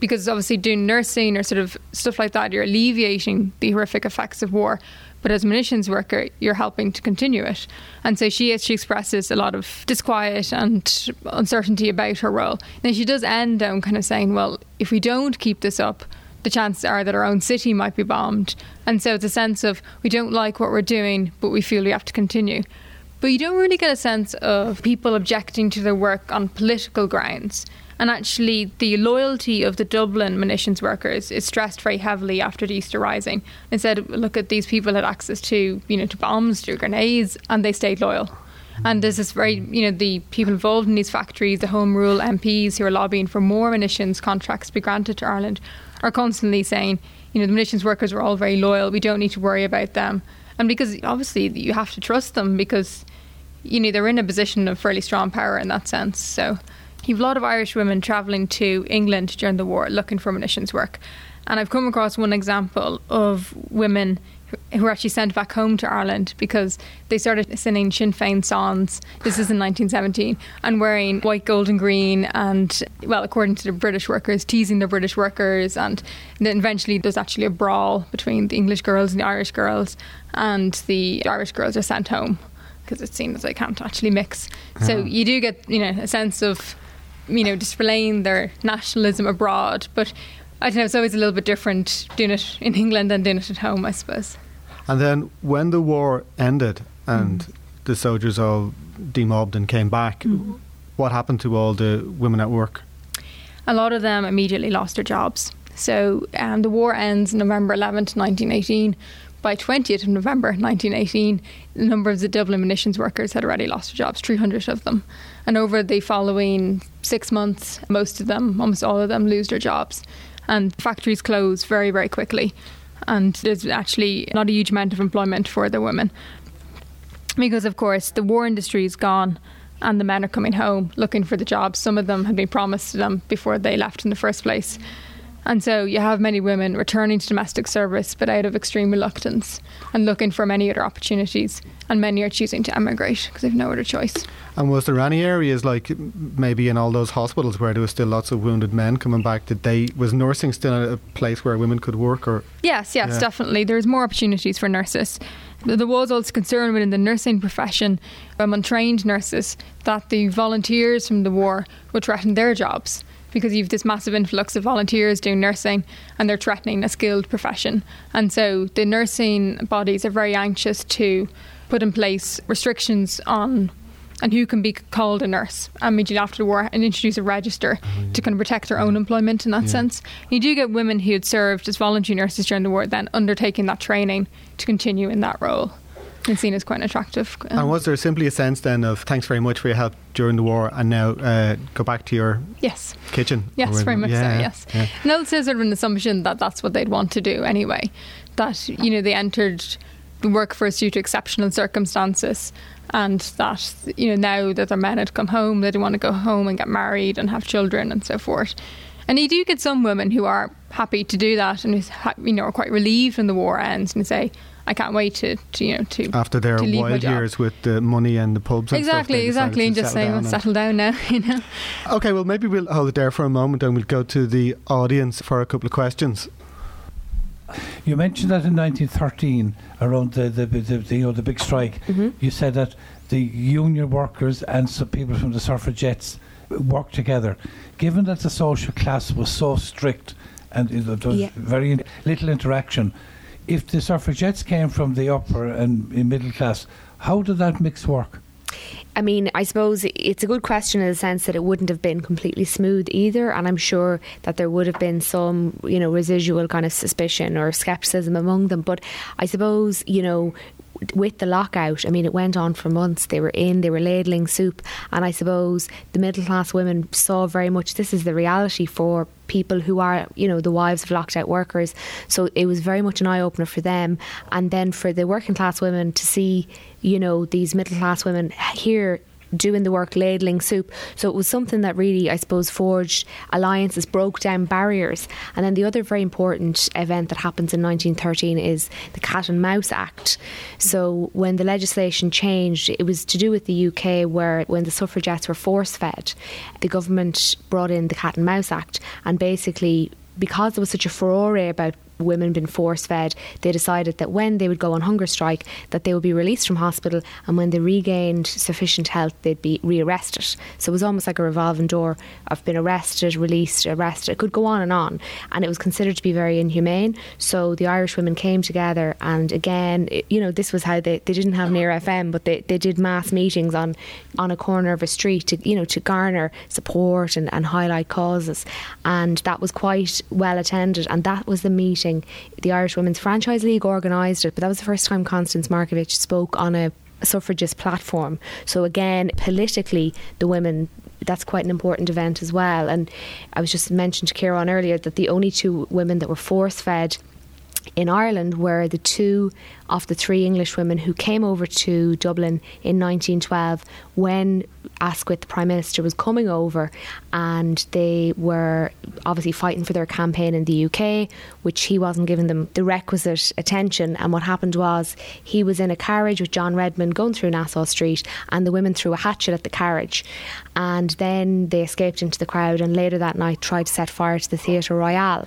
because obviously doing nursing or sort of stuff like that you're alleviating the horrific effects of war. But as a munitions worker you're helping to continue it. And so she she expresses a lot of disquiet and uncertainty about her role. And she does end down kind of saying well if we don't keep this up the chances are that our own city might be bombed. And so it's a sense of we don't like what we're doing but we feel we have to continue but you don't really get a sense of people objecting to their work on political grounds. And actually, the loyalty of the Dublin munitions workers is stressed very heavily after the Easter Rising. Instead, look at these people had access to, you know, to bombs, to grenades, and they stayed loyal. And there's this very, you know, the people involved in these factories, the Home Rule MPs who are lobbying for more munitions contracts to be granted to Ireland, are constantly saying, you know, the munitions workers are all very loyal. We don't need to worry about them. And because obviously you have to trust them because you know, they're in a position of fairly strong power in that sense. So you've a lot of Irish women travelling to England during the war looking for munitions work. And I've come across one example of women who were actually sent back home to Ireland because they started singing Sinn Féin songs. This is in 1917, and wearing white, gold, and green, and well, according to the British workers, teasing the British workers. And then eventually, there's actually a brawl between the English girls and the Irish girls, and the Irish girls are sent home because it's seen as they can't actually mix. So uh-huh. you do get you know a sense of you know displaying their nationalism abroad, but I don't know. It's always a little bit different doing it in England than doing it at home, I suppose. And then when the war ended and mm. the soldiers all demobbed and came back, mm. what happened to all the women at work? A lot of them immediately lost their jobs. So um, the war ends November 11th, 1918 by 20th of November 1918, the number of the Dublin munitions workers had already lost their jobs, 300 of them. And over the following six months, most of them, almost all of them, lose their jobs. And factories close very, very quickly. And there's actually not a huge amount of employment for the women. Because, of course, the war industry is gone and the men are coming home looking for the jobs. Some of them had been promised to them before they left in the first place. And so you have many women returning to domestic service, but out of extreme reluctance and looking for many other opportunities. And many are choosing to emigrate because they've no other choice. And was there any areas like maybe in all those hospitals where there was still lots of wounded men coming back? Did they was nursing still a place where women could work? Or yes, yes, Yeah. definitely. There's more opportunities for nurses. There was also concern within the nursing profession among untrained nurses that the volunteers from the war would threaten their jobs because you've this massive influx of volunteers doing nursing and they're threatening a skilled profession. And so the nursing bodies are very anxious to put in place restrictions on and who can be called a nurse immediately after the war and introduce a register to kind of protect their own employment in that Yeah. sense. You do get women who had served as voluntary nurses during the war then undertaking that training to continue in that role and seen as quite an attractive. um, and was there simply a sense then of thanks very much for your help during the war, and now uh, go back to your yes. kitchen? Yes, very much yeah, so. Yes, yeah. and also sort of an assumption that that's what they'd want to do anyway. That you know they entered the workforce due to exceptional circumstances, and that you know now that their men had come home, they didn't want to go home and get married and have children and so forth. And you do get some women who are happy to do that and who you know are quite relieved when the war ends and say, "I can't wait to, to you know to After their to leave my wild job." years with the money and the pubs and Exactly, they decided exactly, and just settle saying, down "Let's settle down now," [laughs] you know. Okay, well, maybe we'll hold it there for a moment and we'll go to the audience for a couple of questions. You mentioned that in 1913, around the the, the, the, you know, the big strike, hmm you said that the union workers and some people from the suffragettes worked together. Given that the social class was so strict and you there was Yeah. very in- little interaction, if the suffragettes came from the upper and middle class, how did that mix work? I mean, I suppose it's a good question in the sense that it wouldn't have been completely smooth either, and I'm sure that there would have been some, you know, residual kind of suspicion or skepticism among them. But I suppose, you know, with the lockout, I mean, it went on for months. They were in, they were ladling soup, and I suppose the middle class women saw very much this is the reality for people who are, you know, the wives of locked out workers. So it was very much an eye opener for them, and then for the working class women to see, you know, these middle class women here doing the work ladling soup. So it was something that really i suppose forged alliances broke down barriers. And then the other very important event that happens in 1913 is the cat and mouse act. So when the legislation changed it was to do with the uk where when the suffragettes were force fed the government brought in the cat and mouse act. And basically because there was such a furore about women being force fed, they decided that when they would go on hunger strike, that they would be released from hospital, and when they regained sufficient health, they'd be rearrested. So it was almost like a revolving door of been arrested, released, arrested. It could go on and on, and it was considered to be very inhumane. So the Irish women came together, and again, it, you know, this was how they, they didn't have near FM, but they, they did mass meetings on on a corner of a street to you know to garner support and, and highlight causes, and that was quite well attended, and that was the meeting. The Irish Women's Franchise League organised it, but that was the first time Constance Markievicz spoke on a suffragist platform. So again, politically, the women. That's quite an important event as well. And I was just mentioned to Ciarán earlier that the only two women that were force fed in Ireland were the two of the three English women who came over to Dublin in 1912 when Asquith, the Prime Minister, was coming over and they were obviously fighting for their campaign in the UK, which he wasn't giving them the requisite attention. And what happened was he was in a carriage with John Redmond going through Nassau Street and the women threw a hatchet at the carriage. And then they escaped into the crowd and later that night tried to set fire to the Theatre Royal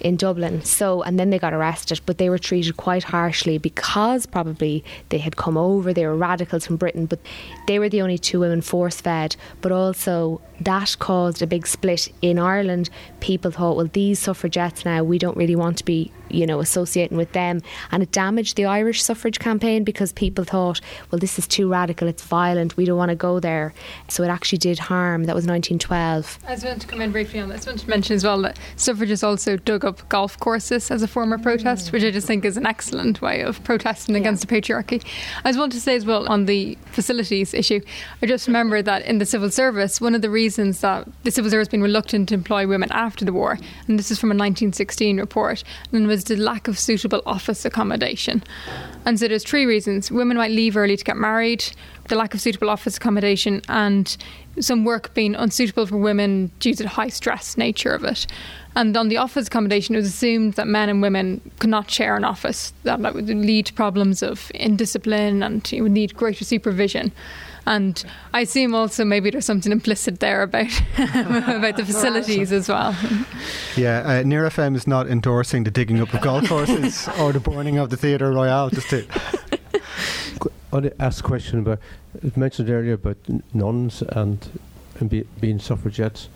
in Dublin. So, and then they got arrested, but they were treated quite harshly because probably they had come over, they were radicals from Britain, but they were the only two women force fed. But also, that caused a big split in Ireland. People thought, well, these suffragettes now, we don't really want to be, you know, associating with them. And it damaged the Irish suffrage campaign because people thought, well, this is too radical, it's violent, we don't want to go there. So it actually did harm. That was 1912. I just want to come in briefly on this. I want to mention as well that suffragists also dug up golf courses as a form of mm. protest, which I just think is an excellent way of protesting against the patriarchy. I just want to say as well on the facilities issue, I just remember that in the civil service, one of the reasons that the civil service has been reluctant to employ women after the war, and this is from a 1916 report, and was the lack of suitable office accommodation. And so there's three reasons. Women might leave early to get married, the lack of suitable office accommodation, and some work being unsuitable for women due to the high stress nature of it. And on the office accommodation, it was assumed that men and women could not share an office, that, that would lead to problems of indiscipline and you would need greater supervision. And I assume also maybe there's something implicit there about [laughs] about the facilities as well. Yeah, uh, Near FM is not endorsing the digging up of golf courses or the burning of the Theatre Royal. Just to I want to ask a question about, it mentioned earlier about nuns and, and be, being suffragettes.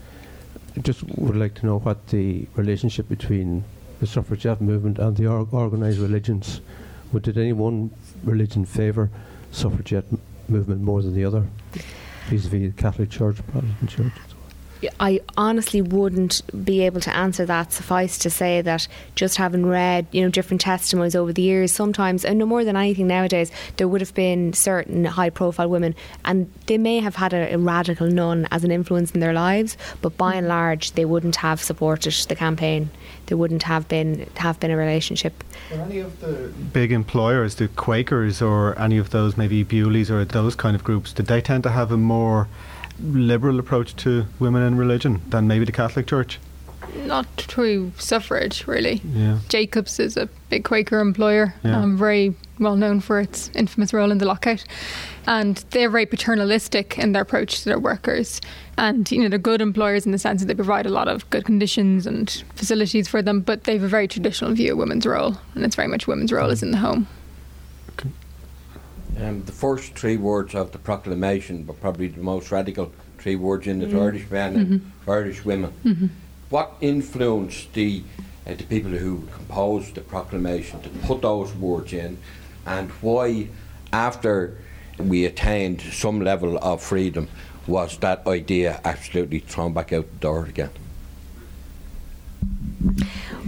I just would like to know what the relationship between the suffragette movement and the or- organised religions. Would did any one religion favour suffragette m- movement more than the other? Vis-a-vis the Catholic Church, Protestant Church. I honestly wouldn't be able to answer that. Suffice to say that just having read, you know, different testimonies over the years, sometimes, and no more than anything nowadays, there would have been certain high-profile women, and they may have had a, a radical nun as an influence in their lives, but by and large, they wouldn't have supported the campaign. There wouldn't have been have been a relationship. Were any of the big employers, the Quakers or any of those, maybe Bewleys or those kind of groups, did they tend to have a more liberal approach to women and religion than maybe the Catholic Church? Not through suffrage, really. Yeah. Jacobs is a big Quaker employer, Yeah. um, very well known for its infamous role in the lockout. And they're very paternalistic in their approach to their workers. And, you know, they're good employers in the sense that they provide a lot of good conditions and facilities for them, but they have a very traditional view of women's role. And it's very much women's role is in the home. Um, the first three words of the proclamation were probably the most radical three words in it Irish men and Irish women. What influenced the, uh, the people who composed the proclamation to put those words in, and why, after we attained some level of freedom, was that idea absolutely thrown back out the door again?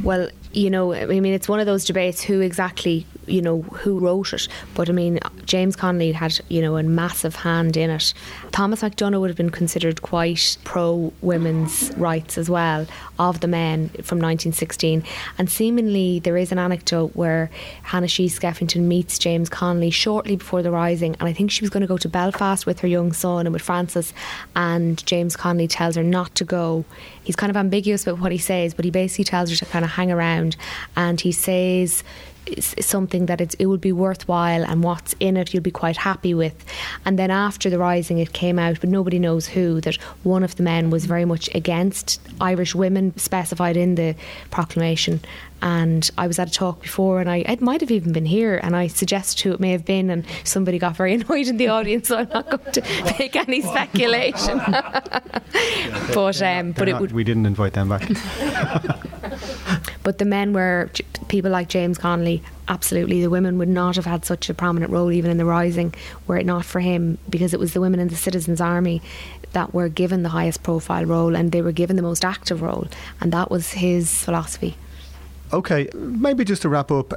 Well, you know, I mean, it's one of those debates who exactly, you know, who wrote it. But I mean, James Connolly had, you know, a massive hand in it. Thomas MacDonagh would have been considered quite pro women's rights as well of the men from 1916. And seemingly, there is an anecdote where Hannah Sheehy Skeffington meets James Connolly shortly before the rising. And I think she was going to go to Belfast with her young son and with Francis. And James Connolly tells her not to go. He's kind of ambiguous about what he says, but he basically tells her to kind of hang around. And he says something that it's, it would be worthwhile and what's in it you'll be quite happy with. And then after the rising, it came out, but nobody knows who, that one of the men was very much against Irish women specified in the proclamation. And I was at a talk before, and I it might have even been here, and I suggested who it may have been, and somebody got very [laughs] annoyed in the audience, so I'm not going to [laughs] make any speculation. [laughs] but um, but They're it would we didn't invite them back. But the men were people like James Connolly. Absolutely, the women would not have had such a prominent role even in the rising were it not for him, because it was the women in the Citizens' Army that were given the highest profile role and they were given the most active role, and that was his philosophy. Okay, maybe just to wrap up,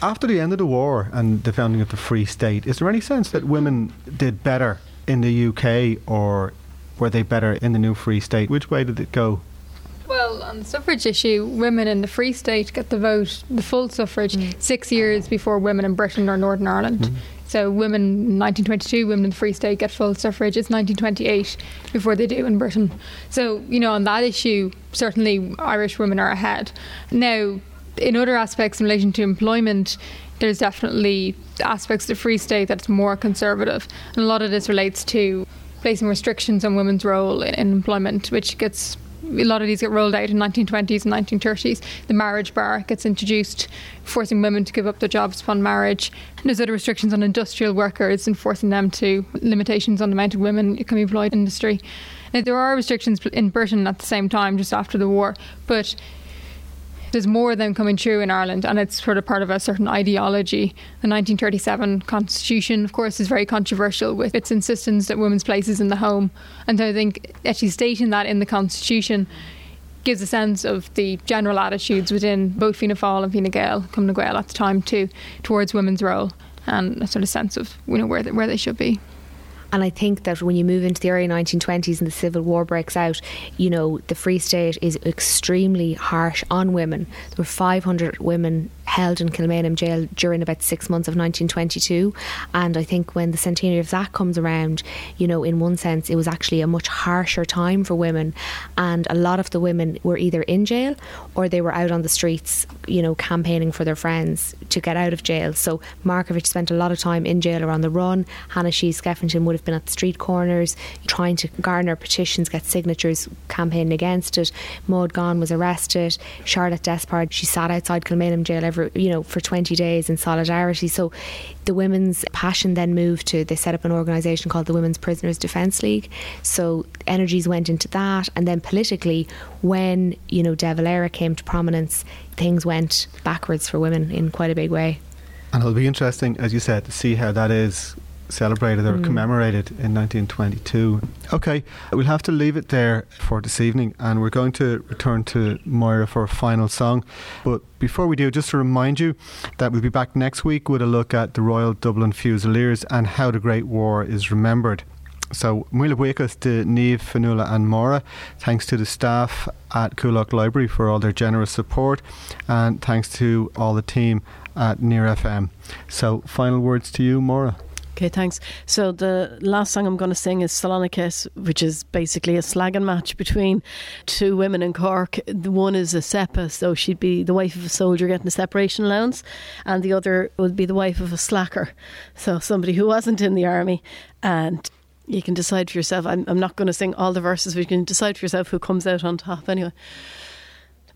after the end of the war and the founding of the Free State, is there any sense that women did better in the UK or were they better in the new Free State? Which way did it go? Well, on the suffrage issue, women in the Free State get the vote, the full suffrage, mm. six years before women in Britain or Northern Ireland. Mm-hmm. So, women in 1922, women in the Free State get full suffrage. It's 1928 before they do in Britain. So, you know, on that issue, certainly Irish women are ahead. Now, in other aspects in relation to employment, there's definitely aspects of the Free State that's more conservative. And a lot of this relates to placing restrictions on women's role in, in employment, which gets a lot of these get rolled out in 1920s and 1930s. The marriage bar gets introduced, forcing women to give up their jobs upon marriage. And there's other restrictions on industrial workers and forcing them to limitations on the amount of women who can be employed in industry. Now, there are restrictions in Britain at the same time, just after the war, but there's more of them coming true in Ireland, and it's sort of part of a certain ideology. The 1937 Constitution, of course, is very controversial with its insistence that women's place is in the home. And so I think actually stating that in the Constitution gives a sense of the general attitudes within both Fianna Fáil and Fine Gael, Cumann Gael at the time too, towards women's role and a sort of sense of you know where they, where they should be. And I think that when you move into the early 1920s and the Civil War breaks out, you know, the Free State is extremely harsh on women. There were 500 women held in Kilmainham jail during about six months of 1922. And I think when the centenary of that comes around, you know, in one sense, it was actually a much harsher time for women. And a lot of the women were either in jail or they were out on the streets, you know, campaigning for their friends to get out of jail. So Markievicz spent a lot of time in jail or on the run. Hannah Sheehy Skeffington would have been at the street corners trying to garner petitions, get signatures, campaigning against it. Maud Gonne was arrested. Charlotte Despard, she sat outside Kilmainham jail every you know for 20 days in solidarity. So the women's passion then moved to they set up an organisation called the Women's Prisoners Defence League. So energies went into that, and then politically, when you know De Valera came to prominence, things went backwards for women in quite a big way. And it'll be interesting, as you said, to see how that is celebrated or mm. commemorated in 1922. Okay, we'll have to leave it there for this evening and we're going to return to Máire for a final song. But before we do, just to remind you that we'll be back next week with a look at the Royal Dublin Fusiliers and how the Great War is remembered. So, Míle buíochas to Niamh, Fionnuala, and Máire. Thanks to the staff at Coolock Library for all their generous support, and thanks to all the team at Near FM. So, final words to you, Máire. Okay, thanks. So the last song I'm going to sing is Salonikis, which is basically a slagging match between two women in Cork. The one is a SEPA, so she'd be the wife of a soldier getting a separation allowance, and the other would be the wife of a slacker, so somebody who wasn't in the army. And you can decide for yourself. I'm, I'm not going to sing all the verses, but you can decide for yourself who comes out on top anyway.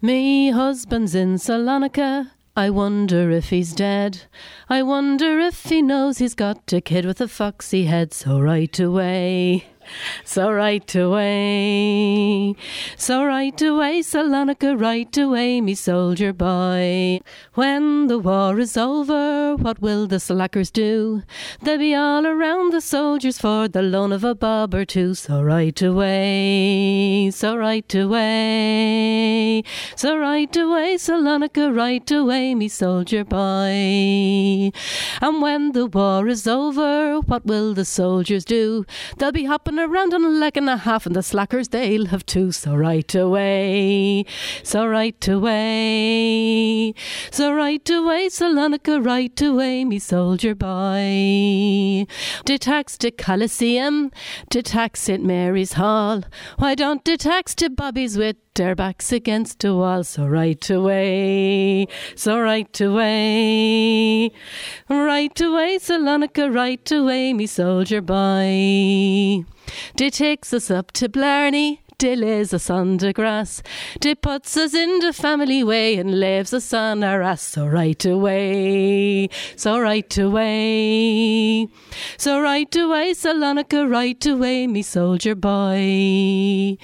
Me husband's in Salonika I wonder if he's dead. I wonder if he knows he's got a kid with a foxy head. So right away. So right away, so right away, Salonika, right away, me soldier boy. When the war is over, what will the slackers do? They'll be all around the soldiers for the loan of a bob or two. So right away, so right away, so right away, Salonika, right away, me soldier boy. And when the war is over, what will the soldiers do? They'll be hopping around on a leg and a half, and the slackers they'll have two. So right away, so right away, so right away, Salonika, right away, me soldier boy. To tax to Coliseum, to tax St Mary's Hall. Why don't to tax to Bobby's with their backs against the wall, so right away, so right away, right away, Salonika, right away, me soldier boy. They takes us up to Blarney, lays us the grass. They puts us in the family way and leaves us on our ass. So right away, so right away, so right away, Salonica, right away, me soldier boy.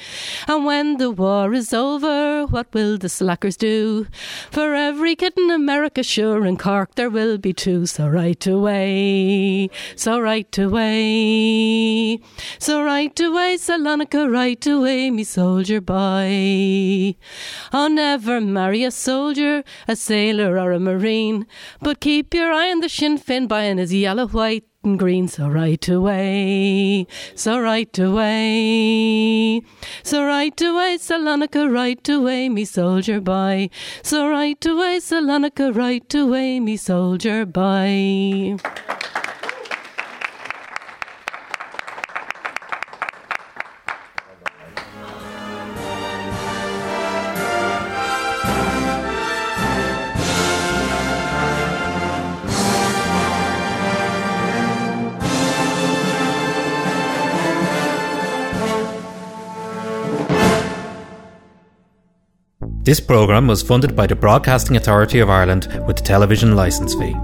And when the war is over, what will the slackers do? For every kid in America, sure, in Cork there will be two. So right away, so right away, so right away, Salonica, right away me soldier boy. I'll never marry a soldier, a sailor, or a marine, but keep your eye on the Sinn Féin buying his yellow, white, and green, so right away, so right away, so right away, Salonika, right away, me soldier boy, so right away, Salonika, right away, me soldier boy. This programme was funded by the Broadcasting Authority of Ireland with the television licence fee.